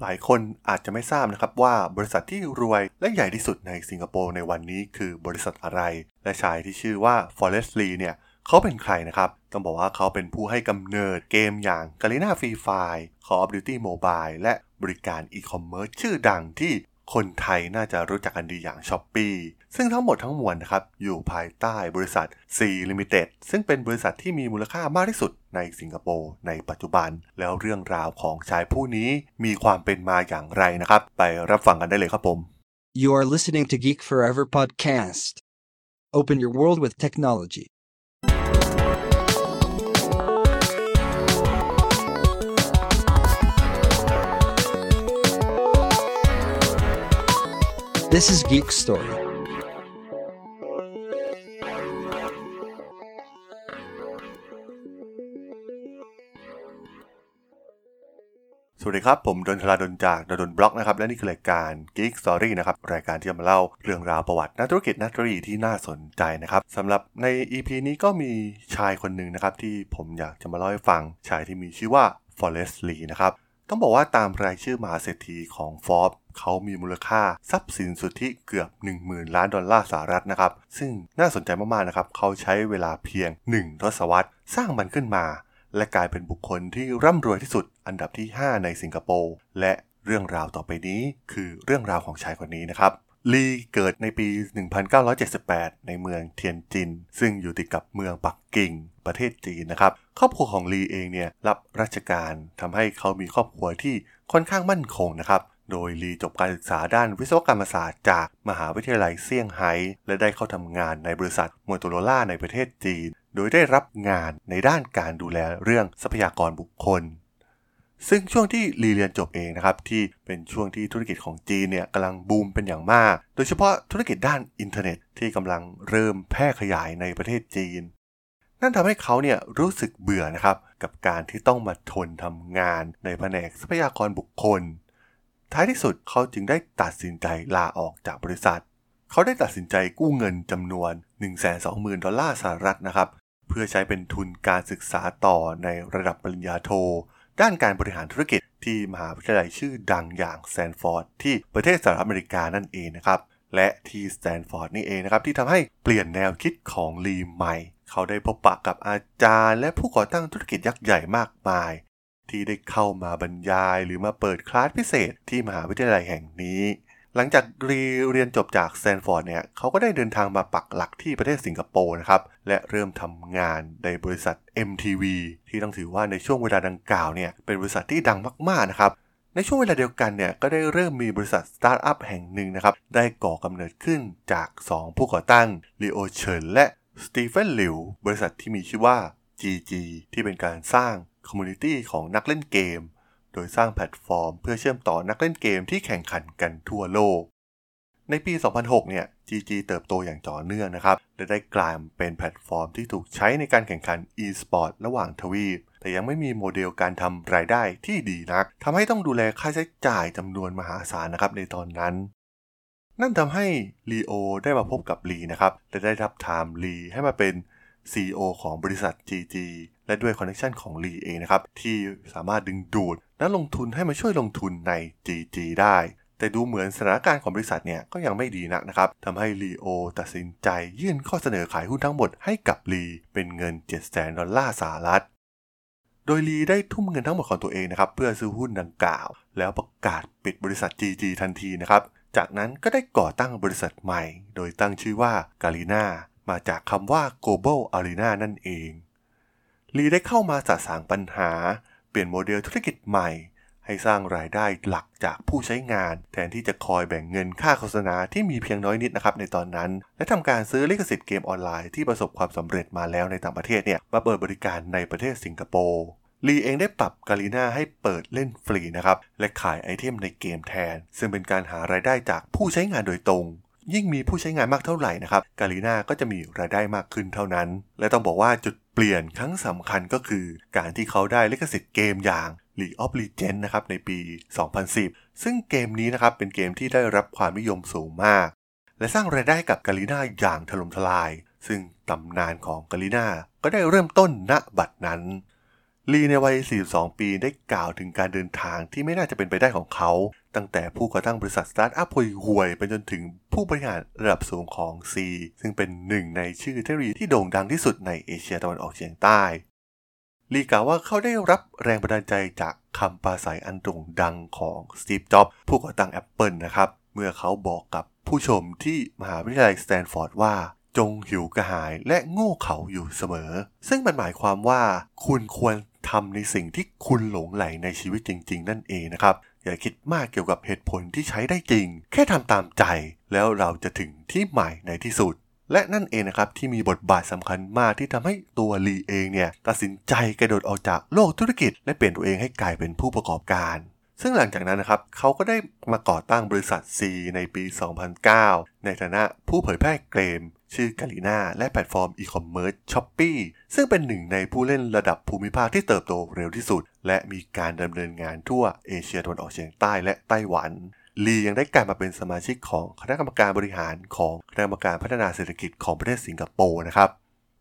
หลายคนอาจจะไม่ทราบนะครับว่าบริษัทที่รวยและใหญ่ที่สุดในสิงคโปร์ในวันนี้คือบริษัทอะไร และชายที่ชื่อว่า Forest Lee เนี่ยเขาเป็นใครนะครับ ต้องบอกว่าเขาเป็นผู้ให้กำเนิดเกมอย่าง g a l e n a Free Fire Call of Duty Mobile และบริการอีคอมเมิร์ซชื่อดังที่คนไทยน่าจะรู้จักกันดีอย่าง s h อ p e e ซึ่งทั้งหมดทั้งมวลนะครับอยู่ภายใต้บริษัท C Limited ซึ่งเป็นบริษัทที่มีมูลค่ามากที่สุดในสิงคโปร์ในปัจจุบัน แล้วเรื่องราวของชายผู้นี้มีความเป็นมาอย่างไรนะครับ ไปรับฟังกันได้เลยครับผม You are listening to Geek Forever podcast. Open your world with technology. This is Geek Story. วัสดีครับ ผมดนทลาดนจากดนบล็อกนะครับ และนี่คือรายการ Geek Story นะครับ รายการที่จะมาเล่าเรื่องราวประวัตินักธุรกิจนักธุรกิจที่น่าสนใจนะครับสำหรับใน EP นี้ก็มีชายคนหนึ่งนะครับ ที่ผมอยากจะมาเล่าให้ฟังชายที่มีชื่อว่า Forest Lee นะครับ ต้องบอกว่าตามรายชื่อมหาเศรษฐีของ Forbes เขามีมูลค่าทรัพย์สินสุทธิเกือบ 10,000 ล้านดอลลาร์สหรัฐนะครับ ซึ่งน่าสนใจมากๆนะครับเขาใช้เวลาเพียง 1 ทศวรรษ สร้างมันขึ้นมา และกลายเป็นบุคคลที่ร่ำรวยที่สุดอันดับที่ 5 ในสิงคโปร์และเรื่องราวต่อไปนี้คือเรื่องราวของชายคนนี้นะครับลีเกิดในปี 1978 ในเมืองเทียนจิน ซึ่งอยู่ติดกับเมืองปักกิ่ง ประเทศจีนนะครับ ครอบครัวของลีเองเนี่ยรับราชการทำให้เขามีครอบครัวที่ค่อนข้างมั่นคงนะครับ โดยลีจบการศึกษาด้านวิศวกรรมศาสตร์จากมหาวิทยาลัยเซี่ยงไฮ้และได้เข้าทำงานในบริษัทม o โตโรล่าในประเทศจีน โดยได้รับงานในด้านการดูแลเรื่องทรัพยากรบุคคล ซึ่งช่วงที่ลีเรียนจบเองนะครับ ที่เป็นช่วงที่ธุรกิจของจีนเนี่ยกำลังบูมเป็นอย่างมาก โดยเฉพาะธุรกิจด้านอินเทอร์เน็ตที่กำลังเริ่มแพร่ขยายในประเทศจีน นั่นทำให้เขาเนี่ยรู้สึกเบื่อนะครับกับการที่ต้องมาทนทำงานในแผนกทรัพยากรบุคคล ท้ายที่สุดเขาจึงได้ตัดสินใจลาออกจากบริษัทเขาได้ตัดสินใจกู้เงินจำนวน 120,000 ดอลลาร์สหรัฐนะครับ เพื่อใช้เป็นทุนการศึกษาต่อในระดับปริญญาโท ด้านการบริหารธุรกิจที่มหาวิทยาลัยชื่อดังอย่างสแตนฟอร์ดที่ประเทศสหรัฐอเมริกานั่นเองนะครับ และที่สแตนฟอร์ดนี่เองนะครับ ที่ทำให้เปลี่ยนแนวคิดของลีใหม่ เขาได้พบปะกับอาจารย์ และผู้ก่อตั้งธุรกิจยักษ์ใหญ่มากมาย ที่ได้เข้ามาบรรยายหรือมาเปิดคลาสพิเศษที่มหาวิทยาลัยแห่งนี้ หลังจากลีเรียนจบจากสแตนฟอร์ดเนี่ยเขาก็ได้เดินทางมาปักหลักที่ประเทศสิงคโปร์นะครับ และเริ่มทำงานในบริษัท MTV ที่ต้องถือว่าในช่วงเวลาดังกล่าวเนี่ยเป็นบริษัทที่ดังมากๆนะครับในช่วงเวลาเดียวกันเนี่ยก็ได้เริ่มมีบริษัทสตาร์ทอัพแห่งหนึ่งนะครับ ได้ก่อกำเนิดขึ้นจาก 2 ผู้ก่อตั้งลีโอเฉินและสตีเฟนหลิวบริษัทที่มีชื่อว่า GG ที่เป็นการสร้าง community ของนักเล่นเกม โดยสร้างแพลตฟอร์ม เพื่อเชื่อมต่อนักเล่นเกมที่แข่งขันกันทั่วโลก ในปี 2006 เนี่ย GG เติบโตอย่างต่อเนื่องนะครับ และได้กลายเป็นแพลตฟอร์มที่ถูกใช้ในการแข่งขัน e-sport ระหว่างทวีป แต่ยังไม่มีโมเดลการทำรายได้ที่ดีนักทำให้ต้องดูแลค่าใช้จ่ายจำนวนมหาศาลนะครับในตอนนั้นนั่นทำให้ลีโอได้มาพบกับลีนะครับ และได้ทาบทามลีให้มาเป็น CEO ของบริษัท GG และด้วย connection ของลีเองนะครับ ที่สามารถดึงดูด นักลงทุนให้มาช่วยลงทุนใน GG ได้แต่ดูเหมือนสถานการณ์ของบริษัทเนี่ยก็ยังไม่ดีนักนะครับทำให้ลีโอตัดสินใจยื่นข้อเสนอขายหุ้นทั้งหมดให้กับลีเป็นเงิน700,000ดอลลาร์สหรัฐ โดยลีได้ทุ่มเงินทั้งหมดของตัวเองนะครับเพื่อซื้อหุ้นดังกล่าว แล้วประกาศปิดบริษัท GG ทันทีนะครับ จากนั้นก็ได้ก่อตั้งบริษัทใหม่ โดยตั้งชื่อว่า g a l i n a มาจากคำว่า Global Arena นั่นเอง ลีได้เข้ามาสะสางปัญหา เปลี่ยนโมเดลธุรกิจใหม่ ให้สร้างรายได้หลักจากผู้ใช้งาน แทนที่จะคอยแบ่งเงินค่าโฆษณาที่มีเพียงน้อยนิดนะครับในตอนนั้น และทำการซื้อลิขสิทธิ์เกมออนไลน์ที่ประสบความสำเร็จมาแล้วในต่างประเทศเนี่ยมาเปิดบริการในประเทศสิงคโปร์ลีเองได้ปรับกาลีนาให้เปิดเล่นฟรีนะครับและขายไอเทมในเกมแทน ซึ่งเป็นการหารายได้จากผู้ใช้งานโดยตรง ยิ่งมีผู้ใช้งานมากเท่าไหร่นะครับกาลีน่าก็จะมีรายได้มากขึ้นเท่านั้น และต้องบอกว่าจุดเปลี่ยนครั้งสำคัญก็คือ การที่เขาได้ลิขสิทธิ์เกมอย่าง League of Legends นะครับในปี 2010 ซึ่งเกมนี้นะครับเป็นเกมที่ได้รับความนิยมสูงมาก และสร้างรายได้กับกาลีน่าอย่างถล่มทลาย ซึ่งตำนานของ Garena ก็ได้เริ่มต้นณบัดนั้น ลีในวัย 42 ปีได้กล่าวถึงการเดินทางที่ไม่น่าจะเป็นไปได้ของเขา ตั้งแต่ผู้ก่อตั้งบริษัทสตาร์ทอัพห่วยๆไปจนถึงผู้บริหารระดับสูงของ C ซึ่งเป็นหนึ่งในชื่อเทคโนโลยีที่โด่งดังที่สุดในเอเชียตะวันออกเฉียงใต้ ลีกล่าวว่าเขาได้รับแรงบันดาลใจจากคำปราศรัยอันโด่งดังของสตีฟ จ็อบส์ผู้ก่อตั้ง Apple นะครับ เมื่อเขาบอกกับผู้ชมที่มหาวิทยาลัยสแตนฟอร์ดว่าจงหิวกระหายและโง่เขาอยู่เสมอ ซึ่งมันหมายความว่า คุณควร ทำในสิ่งที่คุณหลงไหลในชีวิตจริง ๆ นั่นเองนะครับ อย่าคิดมากเกี่ยวกับเหตุผลที่ใช้ได้จริง แค่ทำตามใจ แล้วเราจะถึงที่หมายในที่สุดและนั่นเองนะครับที่มีบทบาทสำคัญมากที่ทำให้ตัวลีเองเนี่ยตัดสินใจกระโดดออกจากโลกธุรกิจ และเปลี่ยนตัวเองให้กลายเป็นผู้ประกอบการ ซึ่งหลังจากนั้นนะครับเขาก็ได้มาก่อตั้งบริษัท C ในปี 2009 ในฐานะผู้เผยแพร่เกม ชื่อ Garena และแพลตฟอร์มอีคอมเมิร์ซ Shopee ซึ่งเป็นหนึ่งในผู้เล่นระดับภูมิภาคที่เติบโตเร็วที่สุด และมีการดำเนินงานทั่วเอเชียตะวันออกเฉียงใต้และไต้หวันลียังได้กลายมาเป็นสมาชิกของคณะกรรมการบริหารของคณะกรรมการพัฒนาเศรษฐกิจของประเทศสิงคโปร์นะครับ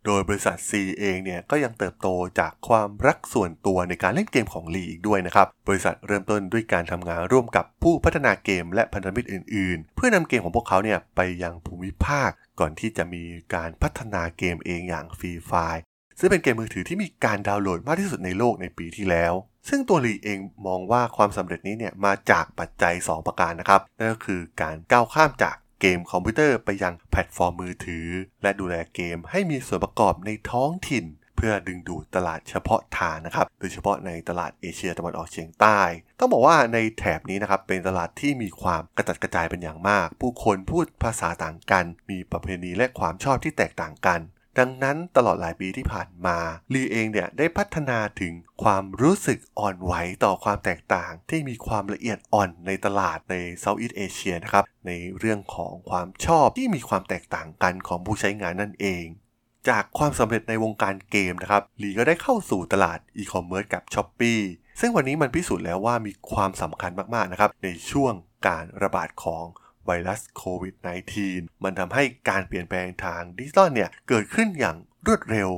โดยบริษัท C เองเนี่ยก็ยังเติบโตจากความรักส่วนตัวในการเล่นเกมของลีอีกด้วยนะครับ บริษัทเริ่มต้นด้วยการทำงานร่วมกับผู้พัฒนาเกมและพันธมิตรอื่นๆ เพื่อนำเกมของพวกเขาเนี่ยไปยังภูมิภาค ก่อนที่จะมีการพัฒนาเกมเองอย่าง Free Fire ซึ่งเป็นเกมมือถือที่มีการดาวน์โหลดมากที่สุดในโลกในปีที่แล้ว ซึ่งตัวลีเองมองว่าความสำเร็จนี้เนี่ยมาจากปัจจัย 2 ประการนะครับ นั่นก็คือการก้าวข้ามจาก เกมคอมพิวเตอร์ไปยังแพลตฟอร์มมือถือ และดูแลเกมให้มีส่วนประกอบในท้องถิ่น เพื่อดึงดูดตลาดเฉพาะทางนะครับ โดยเฉพาะในตลาดเอเชียตะวันออกเฉียงใต้ ต้องบอกว่าในแถบนี้นะครับเป็นตลาดที่มีความกระจัดกระจายเป็นอย่างมาก ผู้คนพูดภาษาต่างกัน มีประเพณีและความชอบที่แตกต่างกัน ดังนั้นตลอดหลายปีที่ผ่านมาลีเองเนี่ยได้พัฒนาถึงความรู้สึกอ่อนไหวต่อความแตกต่าง ที่มีความละเอียดอ่อนในตลาดในเซาท์อีสเอเชียนะครับในเรื่องของความชอบที่มีความแตกต่างกันของผู้ใช้งานนั่นเองจากความสำเร็จในวงการเกมนะครับลีก็ได้เข้าสู่ตลาดอีคอมเมิร์ซกับ Shopee ซึ่งวันนี้มันพิสูจน์แล้วว่ามีความสำคัญมากๆนะครับในช่วงการระบาดของ ไวรัสโควิด -19 มันทำให้การเปลี่ยนแปลงทางดิจิตอลเนี่ยเกิดขึ้นอย่างรวดเร็ว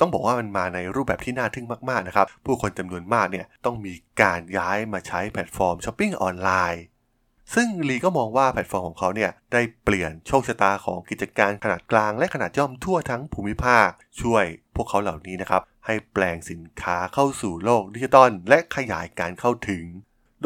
ต้องบอกว่ามันมาในรูปแบบที่น่าทึ่งมาก ๆ นะครับ ผู้คนจำนวนมากเนี่ยต้องมีการย้ายมาใช้แพลตฟอร์มช้อปปิ้งออนไลน์ ซึ่งลีก็มองว่าแพลตฟอร์มของเขาเนี่ยได้เปลี่ยนโชคชะตาของกิจการขนาดกลางและขนาดย่อมทั่วทั้งภูมิภาค ช่วยพวกเขาเหล่านี้นะครับ ให้แปลงสินค้าเข้าสู่โลกดิจิตอลและขยายการเข้าถึง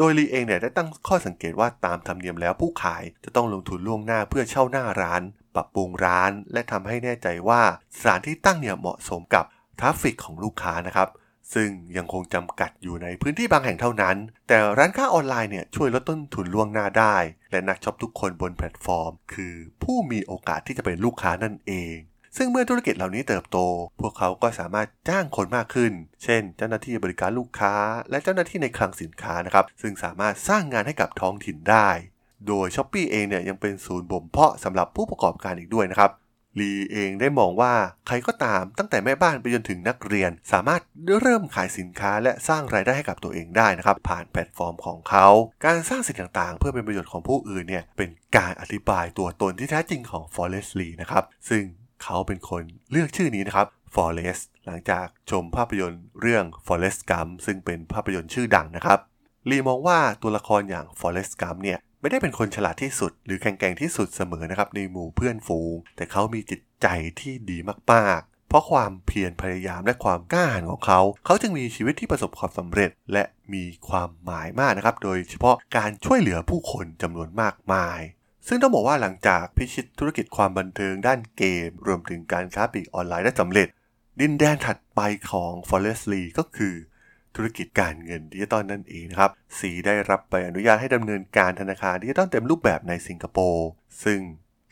โดยลีเองเนี่ยได้ตั้งข้อสังเกตว่าตามธรรมเนียมแล้วผู้ขายจะต้องลงทุนล่วงหน้าเพื่อเช่าหน้าร้าน ปรับปรุงร้าน และทำให้แน่ใจว่าสถานที่ตั้งเนี่ยเหมาะสมกับtraffic ของลูกค้านะครับซึ่งยังคงจำกัดอยู่ในพื้นที่บางแห่งเท่านั้น แต่ร้านค้าออนไลน์เนี่ยช่วยลดต้นทุนล่วงหน้าได้ และนักช็อปทุกคนบนแพลตฟอร์ม คือผู้มีโอกาสที่จะเป็นลูกค้านั่นเอง ซึ่งเมื่อธุรกิจเหล่านี้เติบโต พวกเขาก็สามารถจ้างคนมากขึ้น เช่น เจ้าหน้าที่บริการลูกค้า และเจ้าหน้าที่ในคลังสินค้านะครับ ซึ่งสามารถสร้างงานให้กับท้องถิ่นได้ โดย Shopee เองเนี่ยยังเป็นศูนย์บ่มเพาะสำหรับผู้ประกอบการอีกด้วยนะครับลีเองได้มองว่าใครก็ตามตั้งแต่แม่บ้านไปจนถึงนักเรียน สามารถเริ่มขายสินค้าและสร้างรายได้ให้กับตัวเองได้นะครับ ผ่านแพลตฟอร์มของเขา การสร้างสิ่งต่างๆ เพื่อเป็นประโยชน์ของผู้อื่นเนี่ยเป็นการอธิบายตัวตนที่แท้จริงของ Forest Lee นะครับซึ่ง เขาเป็นคนเลือกชื่อนี้นะครับ Forest หลังจากชมภาพยนตร์เรื่อง Forest Gump ซึ่งเป็นภาพยนตร์ชื่อดังนะครับลีมองว่าตัวละครอย่าง Forest Gump เนี่ยไม่ได้เป็นคนฉลาดที่สุด หรือแข็งแกร่งที่สุดเสมอนะครับในหมู่เพื่อนฝูง แต่เขามีจิตใจที่ดีมากๆ เพราะความเพียรพยายามและความกล้าหาญของเขา เขาจึงมีชีวิตที่ประสบความสำเร็จ และมีความหมายมากนะครับ โดยเฉพาะการช่วยเหลือผู้คนจำนวนมากมาย ซึ่งต้องบอกว่าหลังจากพิชิตธุรกิจความบันเทิงด้านเกม รวมถึงการค้าปลีกออนไลน์ได้สำเร็จ ดินแดนถัดไปของ Forrest Li ก็คือธุรกิจการเงินดิจิตอลนั่นเองนะครับ Sea ได้รับใบอนุญาตให้ดำเนินการธนาคารดิจิตอลเต็มรูปแบบในสิงคโปร์ซึ่ง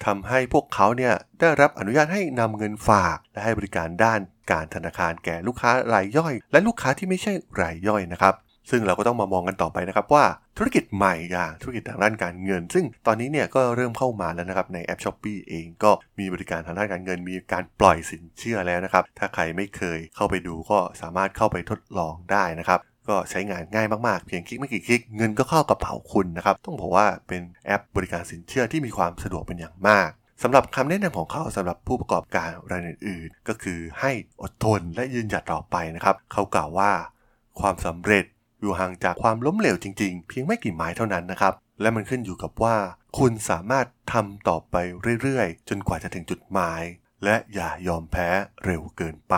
ทำให้พวกเขาเนี่ยได้รับอนุญาตให้นำเงินฝาก และให้บริการด้านการธนาคารแก่ลูกค้ารายย่อย และลูกค้าที่ไม่ใช่รายย่อยนะครับ ซึ่งเราก็ต้องมามองกันต่อไปนะครับว่า ธุรกิจใหม่อย่างธุรกิจทางด้านการเงิน ซึ่งตอนนี้เนี่ยก็เริ่มเข้ามาแล้วนะครับในแอป s h อ p e e เองก็มีบริการทางด้านการเงิน มีการปล่อยสินเชื่อแล้วนะครับ ถ้าใครไม่เคยเข้าไปดูก็สามารถเข้าไปทดลองได้นะครับก็ใช้งานง่ายมากๆ เพียงคลิกไม่กี่คลิกเงินก็เข้ากระเป๋าคุณนะครับ ต้องบอกว่าเป็นแอปบริการสินเชื่อที่มีความสะดวกเป็นอย่างมากสำหรับคำแนะนำของเขาสำหรับผู้ประกอบการรายอื่นๆ ก็คือให้อดทนและยืนหยัดต่อไปนะครับ เขากล่าวว่า ความสำเร็จ อยู่ห่างจากความล้มเหลวจริงๆ เพียงไม่กี่ไม้เท่านั้นนะครับ และมันขึ้นอยู่กับว่า คุณสามารถทำต่อไปเรื่อยๆ จนกว่าจะถึงจุดหมาย และอย่ายอมแพ้เร็วเกินไป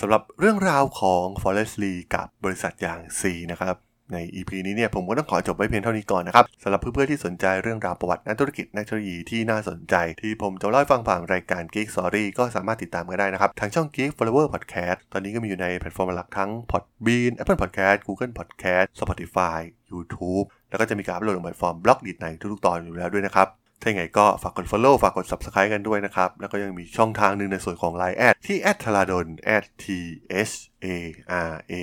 สำหรับเรื่องราวของ Forest Lee กับบริษัทอย่าง C นะครับ ใน EP นี้เนี่ยผมก็ต้องขอจบไว้เพียงเท่านี้ก่อนนะครับสำหรับเพื่อนๆที่สนใจเรื่องราวประวัตินักธุรกิจนักเทคโนโลยีที่น่าสนใจ ที่ผมจะเล่าฟังผ่านรายการ Geek Story ก็สามารถติดตามกันได้นะครับ ทางช่อง Geek Forever Podcast ตอนนี้ก็มีอยู่ในแพลตฟอร์มหลักทั้ง Podbean Apple Podcast Google Podcast Spotify YouTube แล้วก็จะมีการอัปโหลดลงแพลตฟอร์ม Blockdit ในทุกๆตอนอยู่แล้วด้วยนะครับถ้าอย่างไรก็ฝากกด follow ฝากกด subscribe กันด้วยนะครับ แล้วก็ยังมีช่องทางหนึ่งในส่วนของ Line แอดที่แอดธราดล t h a r a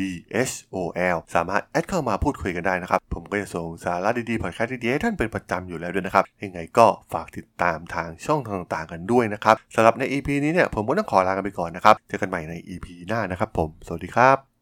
d h o l สามารถแอดเข้ามาพูดคุยกันได้นะครับ ผมก็จะส่งสาระดีๆพอดแคสต์ดีๆให้ท่านเป็นประจำอยู่แล้วด้วยนะครับ ยังไงก็ฝากติดตามทางช่องทางต่างๆกันด้วยนะครับสำหรับใน EP นี้เนี่ยผมก็ต้องขอลากันไปก่อนนะครับ เจอกันใหม่ใน EP หน้านะครับผม สวัสดีครับ